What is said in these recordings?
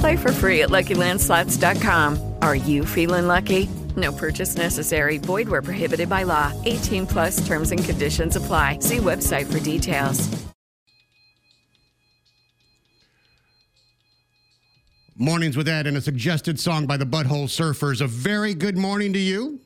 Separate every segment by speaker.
Speaker 1: Play for free at LuckyLandSlots.com. Are you feeling lucky? No purchase necessary. Void where prohibited by law. 18 plus terms and conditions apply. See website for details.
Speaker 2: Mornings with Ed and a suggested song by the Butthole Surfers. A very good morning to you.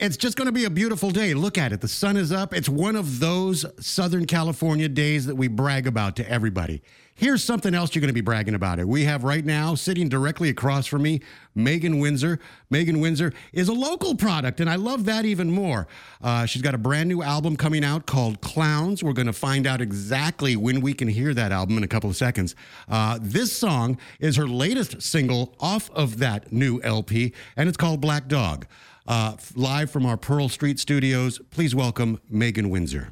Speaker 2: It's just going to be a beautiful day. Look at it. The sun is up. It's one of those Southern California days that we brag about to everybody. Here's something else you're going to be bragging about it. We have right now sitting directly across from me, Megan Windsor. Megan Windsor is a local product, and I love that even more. Uh, she's got a brand new album coming out called Clowns. We're going to find out exactly when we can hear that album in a couple of seconds. Uh, this song is her latest single off of that new LP, and it's called Black Dog. Uh, live from our Pearl Street studios, please welcome Megan Windsor.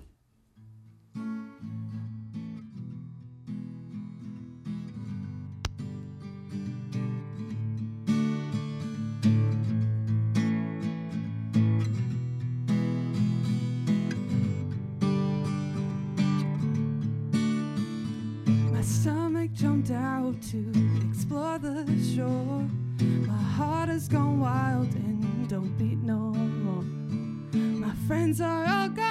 Speaker 3: My stomach jumped out to explore the shore. My heart has gone wild don't beat no more. My friends are all gone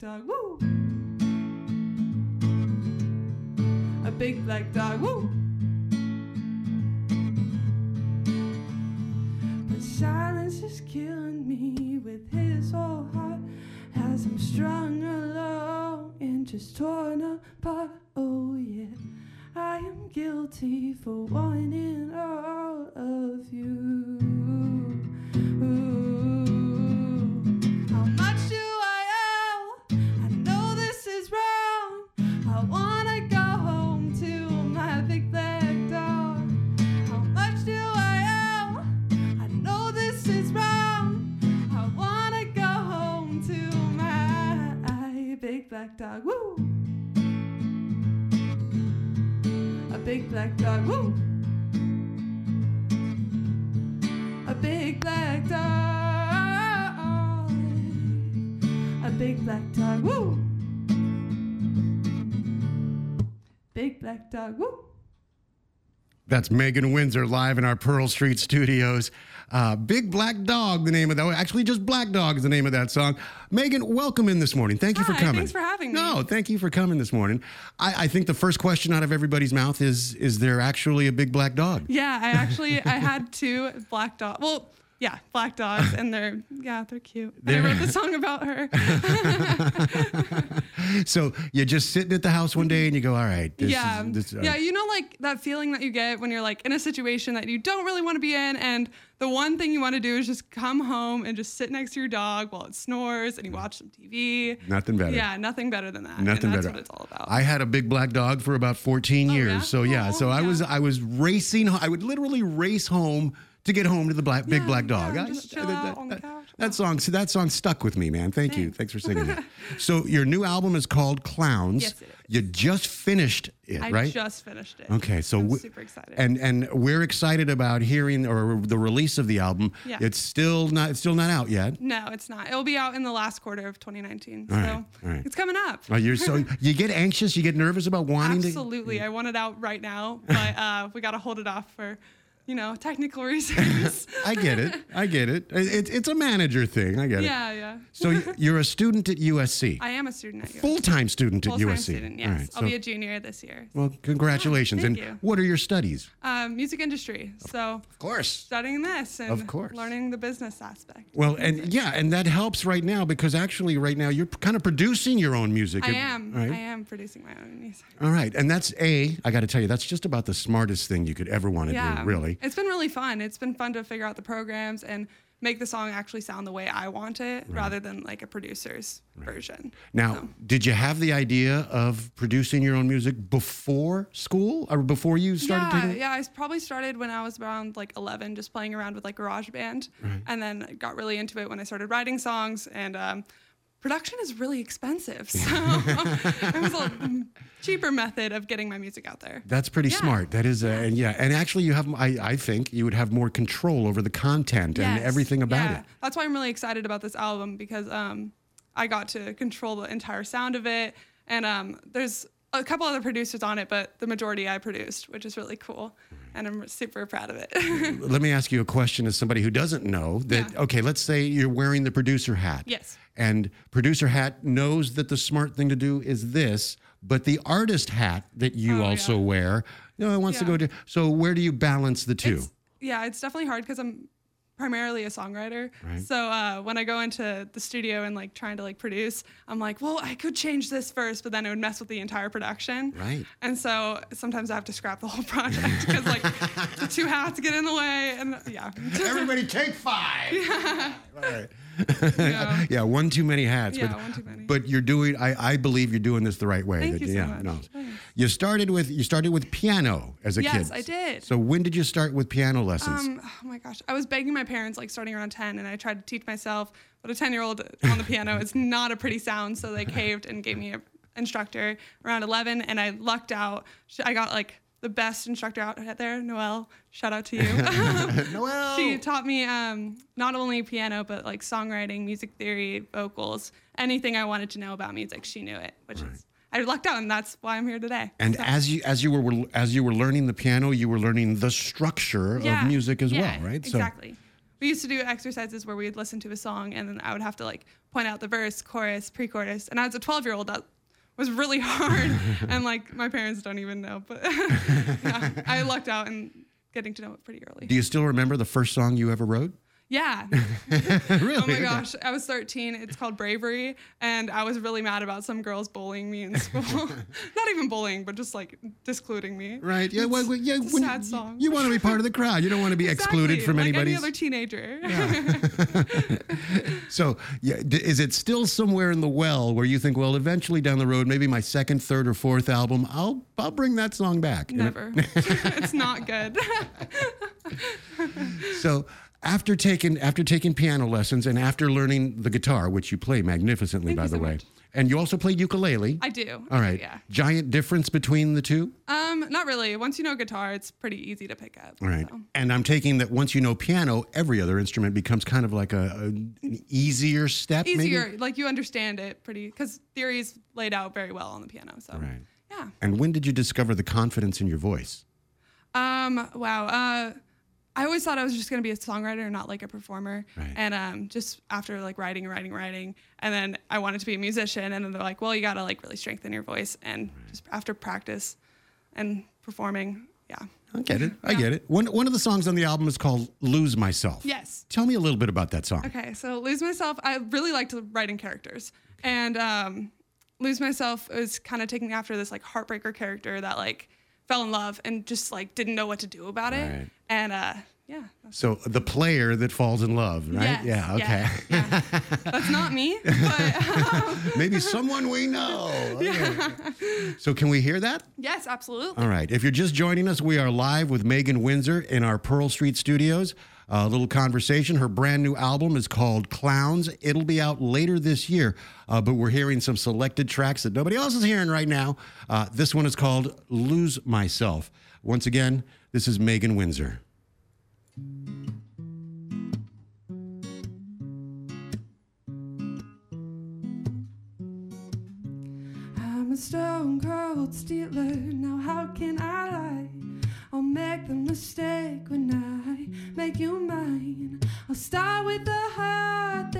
Speaker 3: dog. Woo! A big black dog. Woo! But silence is killing me with his whole heart as I'm strung along and just torn apart. Oh yeah, I am guilty for wanting all dog. Woo! A big black dog. Woo! A big black dog. A big black dog. Woo! Big black dog. Woo!
Speaker 2: That's Megan Windsor live in our Pearl Street studios. Uh, Big Black Dog, the name of that. Actually, just Black Dog is the name of that song. Megan, welcome in this morning. Thank you for coming.
Speaker 3: thanks for having me.
Speaker 2: No, thank you for coming this morning. I, I think the first question out of everybody's mouth is: Is there actually a big black dog?
Speaker 3: Yeah, I actually I had two black dogs. Well, yeah, black dogs, and they're yeah, they're cute. I
Speaker 2: They're-
Speaker 3: wrote the song about her.
Speaker 2: So you're just sitting at the house one day and you go, "All right, this
Speaker 3: yeah,
Speaker 2: is this, uh,
Speaker 3: yeah. You know, like that feeling that you get when you're like in a situation that you don't really want to be in, and the one thing you want to do is just come home and just sit next to your dog while it snores, and you watch some TV.
Speaker 2: Nothing better.
Speaker 3: Yeah, nothing better than that.
Speaker 2: Nothing
Speaker 3: and that's
Speaker 2: better.
Speaker 3: what it's all about.
Speaker 2: I had a big black dog for about 14 years.
Speaker 3: Oh, yeah?
Speaker 2: So yeah,
Speaker 3: Oh,
Speaker 2: so I was I was racing. I would literally race home to get home to the black big
Speaker 3: Yeah,
Speaker 2: black dog.
Speaker 3: yeah,
Speaker 2: I-
Speaker 3: chill
Speaker 2: that,
Speaker 3: out on the
Speaker 2: that- song, so that song stuck with me, man. Thank you. Thanks for singing that. so your new album is called Clowns.
Speaker 3: Yes, it is.
Speaker 2: You just finished it,
Speaker 3: I
Speaker 2: right?
Speaker 3: I just finished it.
Speaker 2: Okay, so
Speaker 3: I'm super excited.
Speaker 2: And and we're excited about hearing or the release of the album.
Speaker 3: Yeah.
Speaker 2: It's still not it's still not out yet.
Speaker 3: no, it's not. It'll be out in the last quarter of 2019.
Speaker 2: All
Speaker 3: so
Speaker 2: right, all right.
Speaker 3: it's coming up.
Speaker 2: Uh, you're so you get anxious, you get nervous about wanting to
Speaker 3: Absolutely. I want it out right now, but uh, we got to hold it off for, you know, technical reasons.
Speaker 2: I get it. I get it. It- It's a manager thing. I get it.
Speaker 3: yeah, yeah.
Speaker 2: So you're a student at USC,
Speaker 3: I am a student at USC.
Speaker 2: full time student at
Speaker 3: Full-time
Speaker 2: USC.
Speaker 3: student, yes.
Speaker 2: Right.
Speaker 3: I'll
Speaker 2: so-
Speaker 3: be a junior this year.
Speaker 2: well, congratulations.
Speaker 3: Thank
Speaker 2: and
Speaker 3: you.
Speaker 2: what are your studies?
Speaker 3: Um, music industry. So
Speaker 2: Of course.
Speaker 3: studying this and
Speaker 2: Of course.
Speaker 3: learning the business aspect.
Speaker 2: Well, and yeah, and that helps right now because actually, right now, you're kind of producing your own music.
Speaker 3: I am.
Speaker 2: Right?
Speaker 3: I am producing my own music.
Speaker 2: All right. And that's A, I got to tell you, that's just about the smartest thing you could ever want to
Speaker 3: Yeah.
Speaker 2: do, really.
Speaker 3: It's been really fun. It's been fun to figure out the programs and make the song actually sound the way I want it rather than like a producer's version.
Speaker 2: Now,
Speaker 3: So-
Speaker 2: did you have the idea of producing your own music before school or before you started
Speaker 3: yeah,
Speaker 2: taking
Speaker 3: yeah. I probably started when I was around like 11, just playing around with like GarageBand, and then got really into it when I started writing songs. And um, production is really expensive, so it was a cheaper method of getting my music out there.
Speaker 2: That's pretty
Speaker 3: Yeah.
Speaker 2: smart. That is, uh, and yeah, and actually, you have. I, I think you would have more control over the content and everything about
Speaker 3: yeah.
Speaker 2: it.
Speaker 3: That's why I'm really excited about this album because um, I got to control the entire sound of it, and um, there's a couple other producers on it, but the majority I produced, which is really cool, and I'm super proud of it.
Speaker 2: Let me ask you a question as somebody who doesn't know that.
Speaker 3: Yeah.
Speaker 2: Okay, let's say you're wearing the producer hat.
Speaker 3: Yes.
Speaker 2: And producer hat knows that the smart thing to do is this, but the artist hat that you
Speaker 3: Oh,
Speaker 2: also
Speaker 3: yeah.
Speaker 2: wear, you know, wants to go to. So where do you balance the two?
Speaker 3: It's- yeah, it's definitely hard because I'm primarily a songwriter. So uh, when I go into the studio and like trying to like produce, I'm like, well, I could change this first, but then it would mess with the entire production.
Speaker 2: Right.
Speaker 3: And so sometimes I have to scrap the whole project because like the two hats get in the way, and yeah.
Speaker 2: Everybody take five. Yeah. All right.
Speaker 3: Yeah.
Speaker 2: yeah, one too many hats.
Speaker 3: Yeah,
Speaker 2: but,
Speaker 3: one too many.
Speaker 2: But you're doing. I, I believe you're doing this the right way.
Speaker 3: Thank
Speaker 2: That-
Speaker 3: you so
Speaker 2: yeah,
Speaker 3: much.
Speaker 2: No.
Speaker 3: Thanks.
Speaker 2: You started with you started with piano as a kid.
Speaker 3: Yes, I did.
Speaker 2: So when did you start with piano lessons?
Speaker 3: Um, oh my gosh, I was begging my parents like starting around 10, and I tried to teach myself, but a 10 year old on the piano is not a pretty sound, so they caved and gave me an instructor around 11, and I lucked out. I got like the best instructor out there, Noelle. Shout out to you.
Speaker 2: Noel.
Speaker 3: she taught me um, not only piano, but like songwriting, music theory, vocals, anything I wanted to know about music. She knew it, which is I lucked out, and that's why I'm here today.
Speaker 2: And
Speaker 3: So-
Speaker 2: as you as you were as you were learning the piano, you were learning the structure
Speaker 3: Yeah,
Speaker 2: of music as
Speaker 3: yeah,
Speaker 2: well, right?
Speaker 3: Exactly. we used to do exercises where we'd listen to a song and then I would have to like point out the verse, chorus, pre-chorus. And as a 12 year old, that was really hard. and like my parents don't even know, but yeah, I lucked out in getting to know it pretty early.
Speaker 2: Do you still remember the first song you ever wrote?
Speaker 3: Yeah.
Speaker 2: really?
Speaker 3: Oh my gosh. I was 13. It's called Bravery. And I was really mad about some girls bullying me in school. Not even bullying, but just like discluding me.
Speaker 2: Right. Yeah. Well, well, yeah.
Speaker 3: It's
Speaker 2: when-
Speaker 3: sad song.
Speaker 2: You want to be part of the crowd. You don't want to be excluded
Speaker 3: Exactly,
Speaker 2: from
Speaker 3: like
Speaker 2: anybody's.
Speaker 3: any other teenager.
Speaker 2: So, yeah, d- is it still somewhere in the well where you think, well, eventually down the road, maybe my second, third, or fourth album, I'll I'll bring that song back.
Speaker 3: Never. it's not good.
Speaker 2: So, after taking after taking piano lessons and after learning the guitar, which you play magnificently,
Speaker 3: Thank
Speaker 2: by the
Speaker 3: so
Speaker 2: way,
Speaker 3: much.
Speaker 2: and you also play ukulele.
Speaker 3: I do.
Speaker 2: All right.
Speaker 3: Yeah.
Speaker 2: Giant difference between the two.
Speaker 3: Um, not really. Once you know guitar, it's pretty easy to pick up.
Speaker 2: All right.
Speaker 3: so.
Speaker 2: And I'm taking that once you know piano, every other instrument becomes kind of like a, a an easier step.
Speaker 3: Easier,
Speaker 2: Maybe?
Speaker 3: like you understand it pretty, because theory is laid out very well on the piano. So,
Speaker 2: Right.
Speaker 3: yeah.
Speaker 2: And when did you discover the confidence in your voice?
Speaker 3: Um, wow. Uh, I always thought I was just gonna be a songwriter, not like a performer.
Speaker 2: Right.
Speaker 3: And um, just after like writing and writing, and writing, and then I wanted to be a musician, and then they're like, well, you gotta like really strengthen your voice, and just after practice and performing, yeah.
Speaker 2: I get it. I get it. One one of the songs on the album is called "Lose Myself."
Speaker 3: Yes.
Speaker 2: Tell me a little bit about that song.
Speaker 3: Okay, so lose myself. I really liked writing characters, and um, lose myself was kind of taking after this like heartbreaker character that like fell in love and just like didn't know what to do about it,
Speaker 2: Right.
Speaker 3: and uh, yeah.
Speaker 2: So the player that falls in love, right?
Speaker 3: Yes,
Speaker 2: yeah. Okay.
Speaker 3: yeah, yeah. That's not me, but
Speaker 2: Maybe someone we know. Okay. So can we hear that?
Speaker 3: yes, absolutely.
Speaker 2: All right. If you're just joining us, we are live with Megan Windsor in our Pearl Street studios. A little conversation. Her brand new album is called Clowns. It'll be out later this year, uh, but we're hearing some selected tracks that nobody else is hearing right now. Uh, this one is called Lose Myself. Once again, this is Megan Windsor.
Speaker 3: I'm a stone cold stealer. Now how can I lie? I'll make the mistake when make you mine. I'll start with the heart,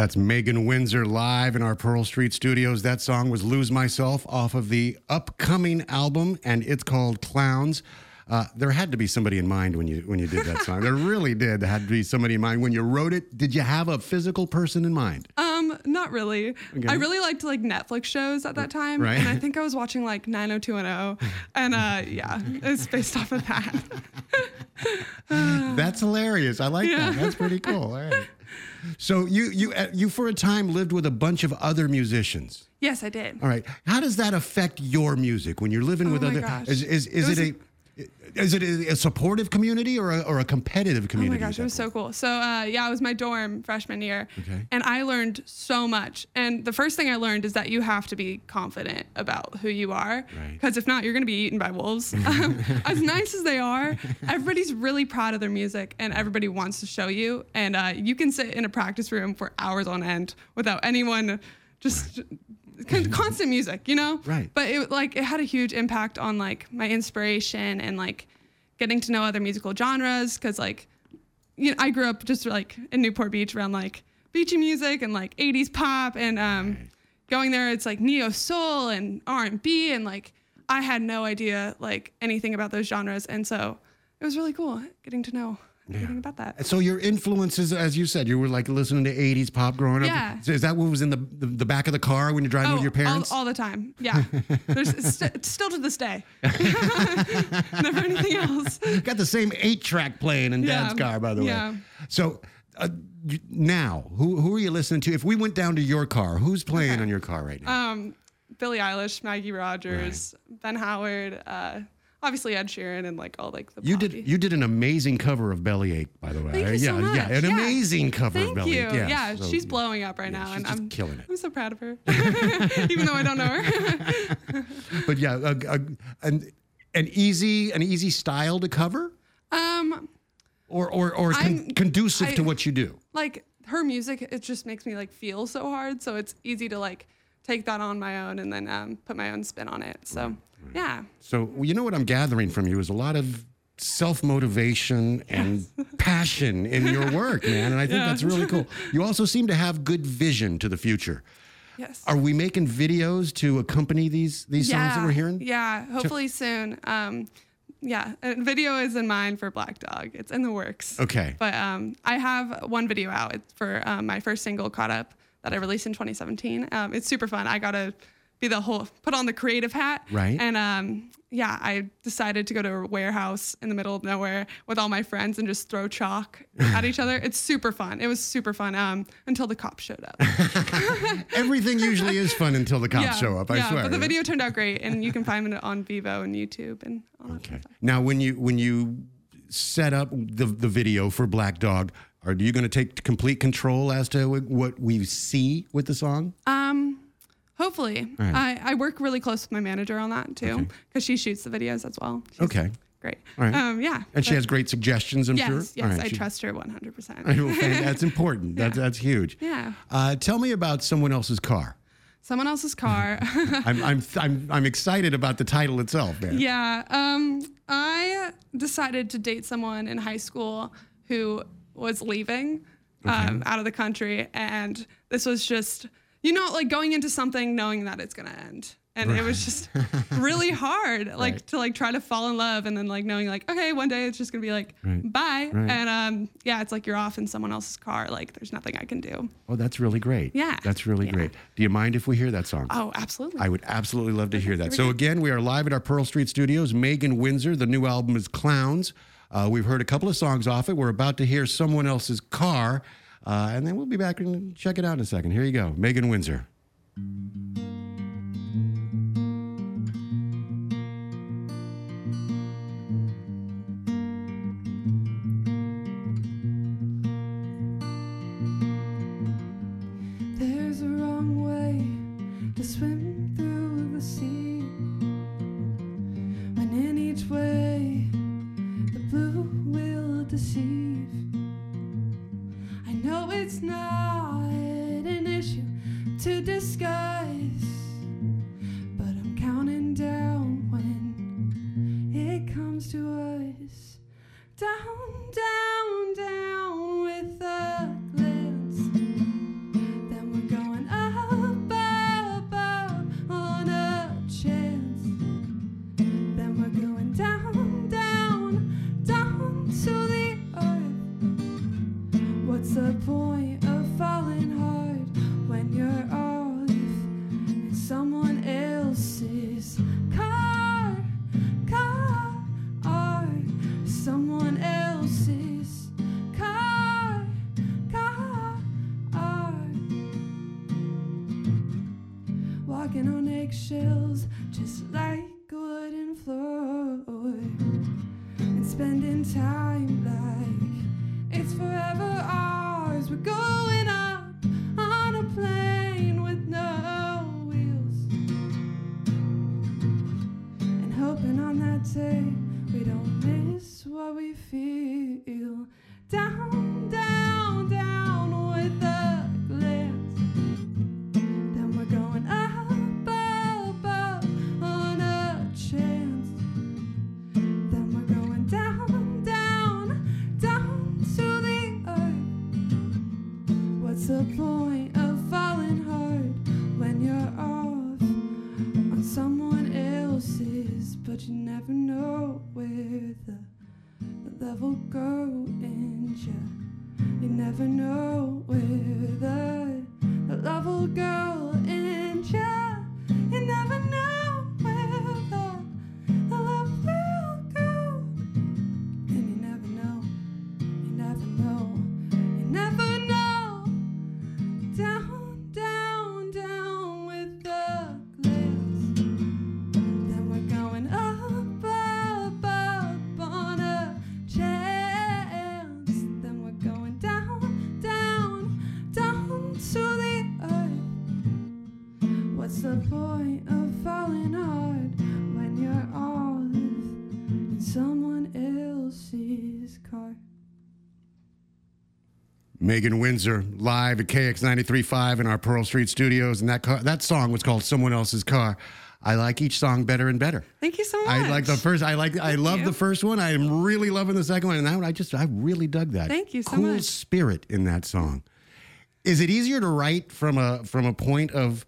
Speaker 2: That's Megan Windsor live in our Pearl Street studios. That song was Lose Myself off of the upcoming album, and it's called Clowns. Uh, there had to be somebody in mind when you when you did that song. there really did. There had to be somebody in mind when you wrote it. Did you have a physical person in mind?
Speaker 3: Um, not really. I really liked like Netflix shows at that time,
Speaker 2: Right.
Speaker 3: and I think I was watching like 90210, and uh, yeah, it's based off of that.
Speaker 2: That's hilarious. I like that. That's pretty cool. All right. So you you uh, you for a time lived with a bunch of other musicians.
Speaker 3: yes, I did.
Speaker 2: All right. How does that affect your music when you're living with
Speaker 3: Oh my
Speaker 2: other?
Speaker 3: gosh.
Speaker 2: Is is, is
Speaker 3: It
Speaker 2: it, a is it a, supportive community or a, or a competitive community?
Speaker 3: Oh my gosh, it was so cool. So uh, yeah, it was my dorm freshman year,
Speaker 2: Okay.
Speaker 3: and I learned so much. And the first thing I learned is that you have to be confident about who you are,
Speaker 2: Right.
Speaker 3: because if not, you're going to be eaten by wolves. um, as nice as they are, everybody's really proud of their music, and everybody wants to show you. And uh, you can sit in a practice room for hours on end without anyone just. con- Constant music, you know.
Speaker 2: Right.
Speaker 3: But it like it had a huge impact on like my inspiration and like getting to know other musical genres because like you know, I grew up just like in Newport Beach around like beachy music and like 80s pop and um, going there it's like neo soul and R&B and like I had no idea like anything about those genres and so it was really cool getting to know everything about that.
Speaker 2: So your influences, as you said, you were like listening to '80s pop growing up.
Speaker 3: Yeah.
Speaker 2: So is that what was in the, the the back of the car when you're driving with your parents?
Speaker 3: Oh, All, all the time. Yeah. There's st- still to this day. Never anything else.
Speaker 2: Got the same eight track playing in
Speaker 3: Yeah.
Speaker 2: Dad's car, by the way.
Speaker 3: Yeah.
Speaker 2: So uh, now, who who are you listening to? If we went down to your car, who's playing on your car right now?
Speaker 3: Um, Billie Eilish, Maggie Rogers, Ben Howard, uh, obviously Ed Sheeran, and like all like the
Speaker 2: you did you did an amazing cover of Bellyache, by the way.
Speaker 3: Thank you
Speaker 2: yeah,
Speaker 3: so much.
Speaker 2: yeah, an
Speaker 3: Yeah.
Speaker 2: amazing cover
Speaker 3: Thank
Speaker 2: of Bellyache.
Speaker 3: you.
Speaker 2: Yes.
Speaker 3: Yeah,
Speaker 2: So,
Speaker 3: she's blowing up right now,
Speaker 2: she's
Speaker 3: and
Speaker 2: just
Speaker 3: I'm
Speaker 2: killing it.
Speaker 3: I'm so proud of her, even though I don't know her.
Speaker 2: But yeah, a, a, an an easy an easy style to cover,
Speaker 3: um,
Speaker 2: or or or con- conducive to what you do.
Speaker 3: like her music, it just makes me like feel so hard, so it's easy to like take that on my own and then um, put my own spin on it. So yeah,
Speaker 2: So you know what I'm gathering from you is a lot of self motivation and passion in your work, man, and I think
Speaker 3: Yeah.
Speaker 2: that's really cool. You also seem to have good vision to the future.
Speaker 3: yes.
Speaker 2: Are we making videos to accompany these these songs that we're hearing?
Speaker 3: Yeah, hopefully soon. Um, yeah, a video is in mind for Black Dog. It's in the works.
Speaker 2: Okay.
Speaker 3: But um, I have one video out for um, my first single, Caught Up, that I released in 2017. Um, it's super fun. I got to be the whole, put on the creative hat.
Speaker 2: Right.
Speaker 3: And um, yeah, I decided to go to a warehouse in the middle of nowhere with all my friends and just throw chalk at each other. It's super fun. It was super fun um, until the cops showed up.
Speaker 2: Everything usually is fun until the cops
Speaker 3: yeah,
Speaker 2: show up. I
Speaker 3: yeah,
Speaker 2: swear.
Speaker 3: but the video turned out great, and you can find it on Vevo and YouTube and all that
Speaker 2: Okay.
Speaker 3: stuff.
Speaker 2: Now, when you when you set up the the video for Black Dog, are you going to take complete control as to what we see with the song?
Speaker 3: Um, hopefully,
Speaker 2: right.
Speaker 3: I, I work really close with my manager on that too, because she shoots the videos as well. She's
Speaker 2: Okay.
Speaker 3: great.
Speaker 2: All right.
Speaker 3: Um, yeah.
Speaker 2: And she has great suggestions, I'm
Speaker 3: yes,
Speaker 2: sure.
Speaker 3: yes,
Speaker 2: right,
Speaker 3: I
Speaker 2: she-
Speaker 3: trust her 100. percent
Speaker 2: Well, fan- that's important. That's that's huge.
Speaker 3: Yeah.
Speaker 2: Uh, tell me about someone else's car.
Speaker 3: Someone else's car.
Speaker 2: I'm I'm I'm I'm excited about the title itself, man.
Speaker 3: yeah. Um, I decided to date someone in high school who was leaving um, out of the country, and this was just, you know, like going into something knowing that it's gonna end. And it was just really hard, like
Speaker 2: Right.
Speaker 3: to like try to fall in love, and then like knowing like, okay, one day it's just gonna be like,
Speaker 2: Right.
Speaker 3: bye,
Speaker 2: Right.
Speaker 3: and um, yeah, it's like you're off in someone else's car, like there's nothing I can do.
Speaker 2: Oh, that's really great.
Speaker 3: Yeah.
Speaker 2: That's really
Speaker 3: Yeah.
Speaker 2: great. Do you mind if we hear that song?
Speaker 3: Oh, absolutely.
Speaker 2: I would absolutely love to hear that. So again, we are live at our Pearl Street Studios. Megan Windsor. The new album is Clowns. Uh, we've heard a couple of songs off it. We're about to hear someone else's car, uh, and then we'll be back and check it out in a second. Here you go, Megan Windsor.
Speaker 3: Point of falling hard when you're off in someone else's car? Car, car. someone else's car, car. Walking on eggshells, just like
Speaker 2: Megan Windsor live at KX 93.5 in our Pearl Street studios. And that, car, that song was called Someone Else's Car. I like each song better and better.
Speaker 3: Thank you so much.
Speaker 2: I like the first. I like. I love
Speaker 3: you.
Speaker 2: the first one. I am really loving the second one, and that one I just. I really dug that.
Speaker 3: Thank you so
Speaker 2: cool
Speaker 3: much.
Speaker 2: spirit in that song. Is it easier to write from a from a point of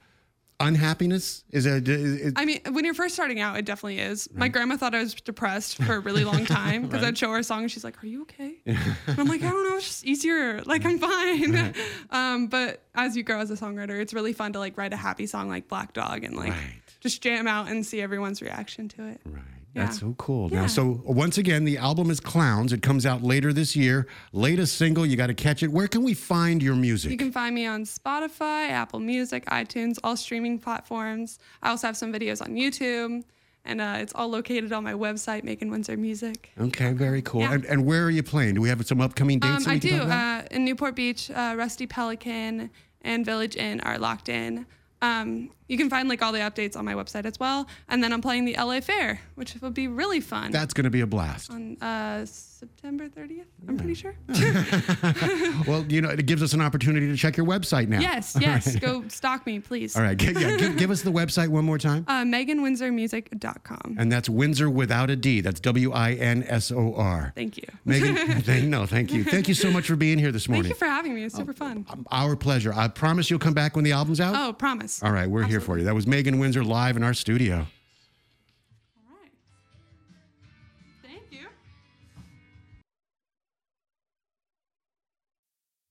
Speaker 2: unhappiness? Is it? Is, is-
Speaker 3: I mean, when you're first starting out, it definitely is. My grandma thought I was depressed for a really long time because I'd show her a song and she's like, "Are you okay?" and I'm like, "I don't know. It's just easier. Like I'm fine." um, but as you grow as a songwriter, it's really fun to like write a happy song like Black Dog and like
Speaker 2: Right.
Speaker 3: just jam out and see everyone's reaction to it.
Speaker 2: Right. That's so cool. Now, so once again, the album is Clowns. It comes out later this year. Latest single, you got to catch it. Where can we find your music?
Speaker 3: You can find me on Spotify, Apple Music, iTunes, all streaming platforms. I also have some videos on YouTube, and uh, it's all located on my website, Megan Windsor Music.
Speaker 2: okay, very cool.
Speaker 3: Yeah.
Speaker 2: And, and where are you playing? Do we have some upcoming dates?
Speaker 3: Um, I do. Uh, in Newport Beach, uh, Rusty Pelican and Village Inn are locked in. Um, you can find like all the updates on my website as well. And then I'm playing the LA Fair, which will be really fun.
Speaker 2: That's going to be a blast.
Speaker 3: on uh, September 30th, I'm pretty sure.
Speaker 2: Well, you know, it gives us an opportunity to check your website now.
Speaker 3: yes, yes. Go stalk me, please.
Speaker 2: All right. Yeah, give, give us the website one more time.
Speaker 3: Uh, MeganWindsorMusic.com.
Speaker 2: And that's Windsor without a D. That's W I N S O R.
Speaker 3: Thank you.
Speaker 2: Megan, thank, no, thank you. Thank you so much for being here this morning.
Speaker 3: Thank you for having me. It's super fun.
Speaker 2: Our pleasure. I promise you'll come back when the album's out.
Speaker 3: Oh, promise.
Speaker 2: All right, we're here for you. That was Megan Windsor live in our studio.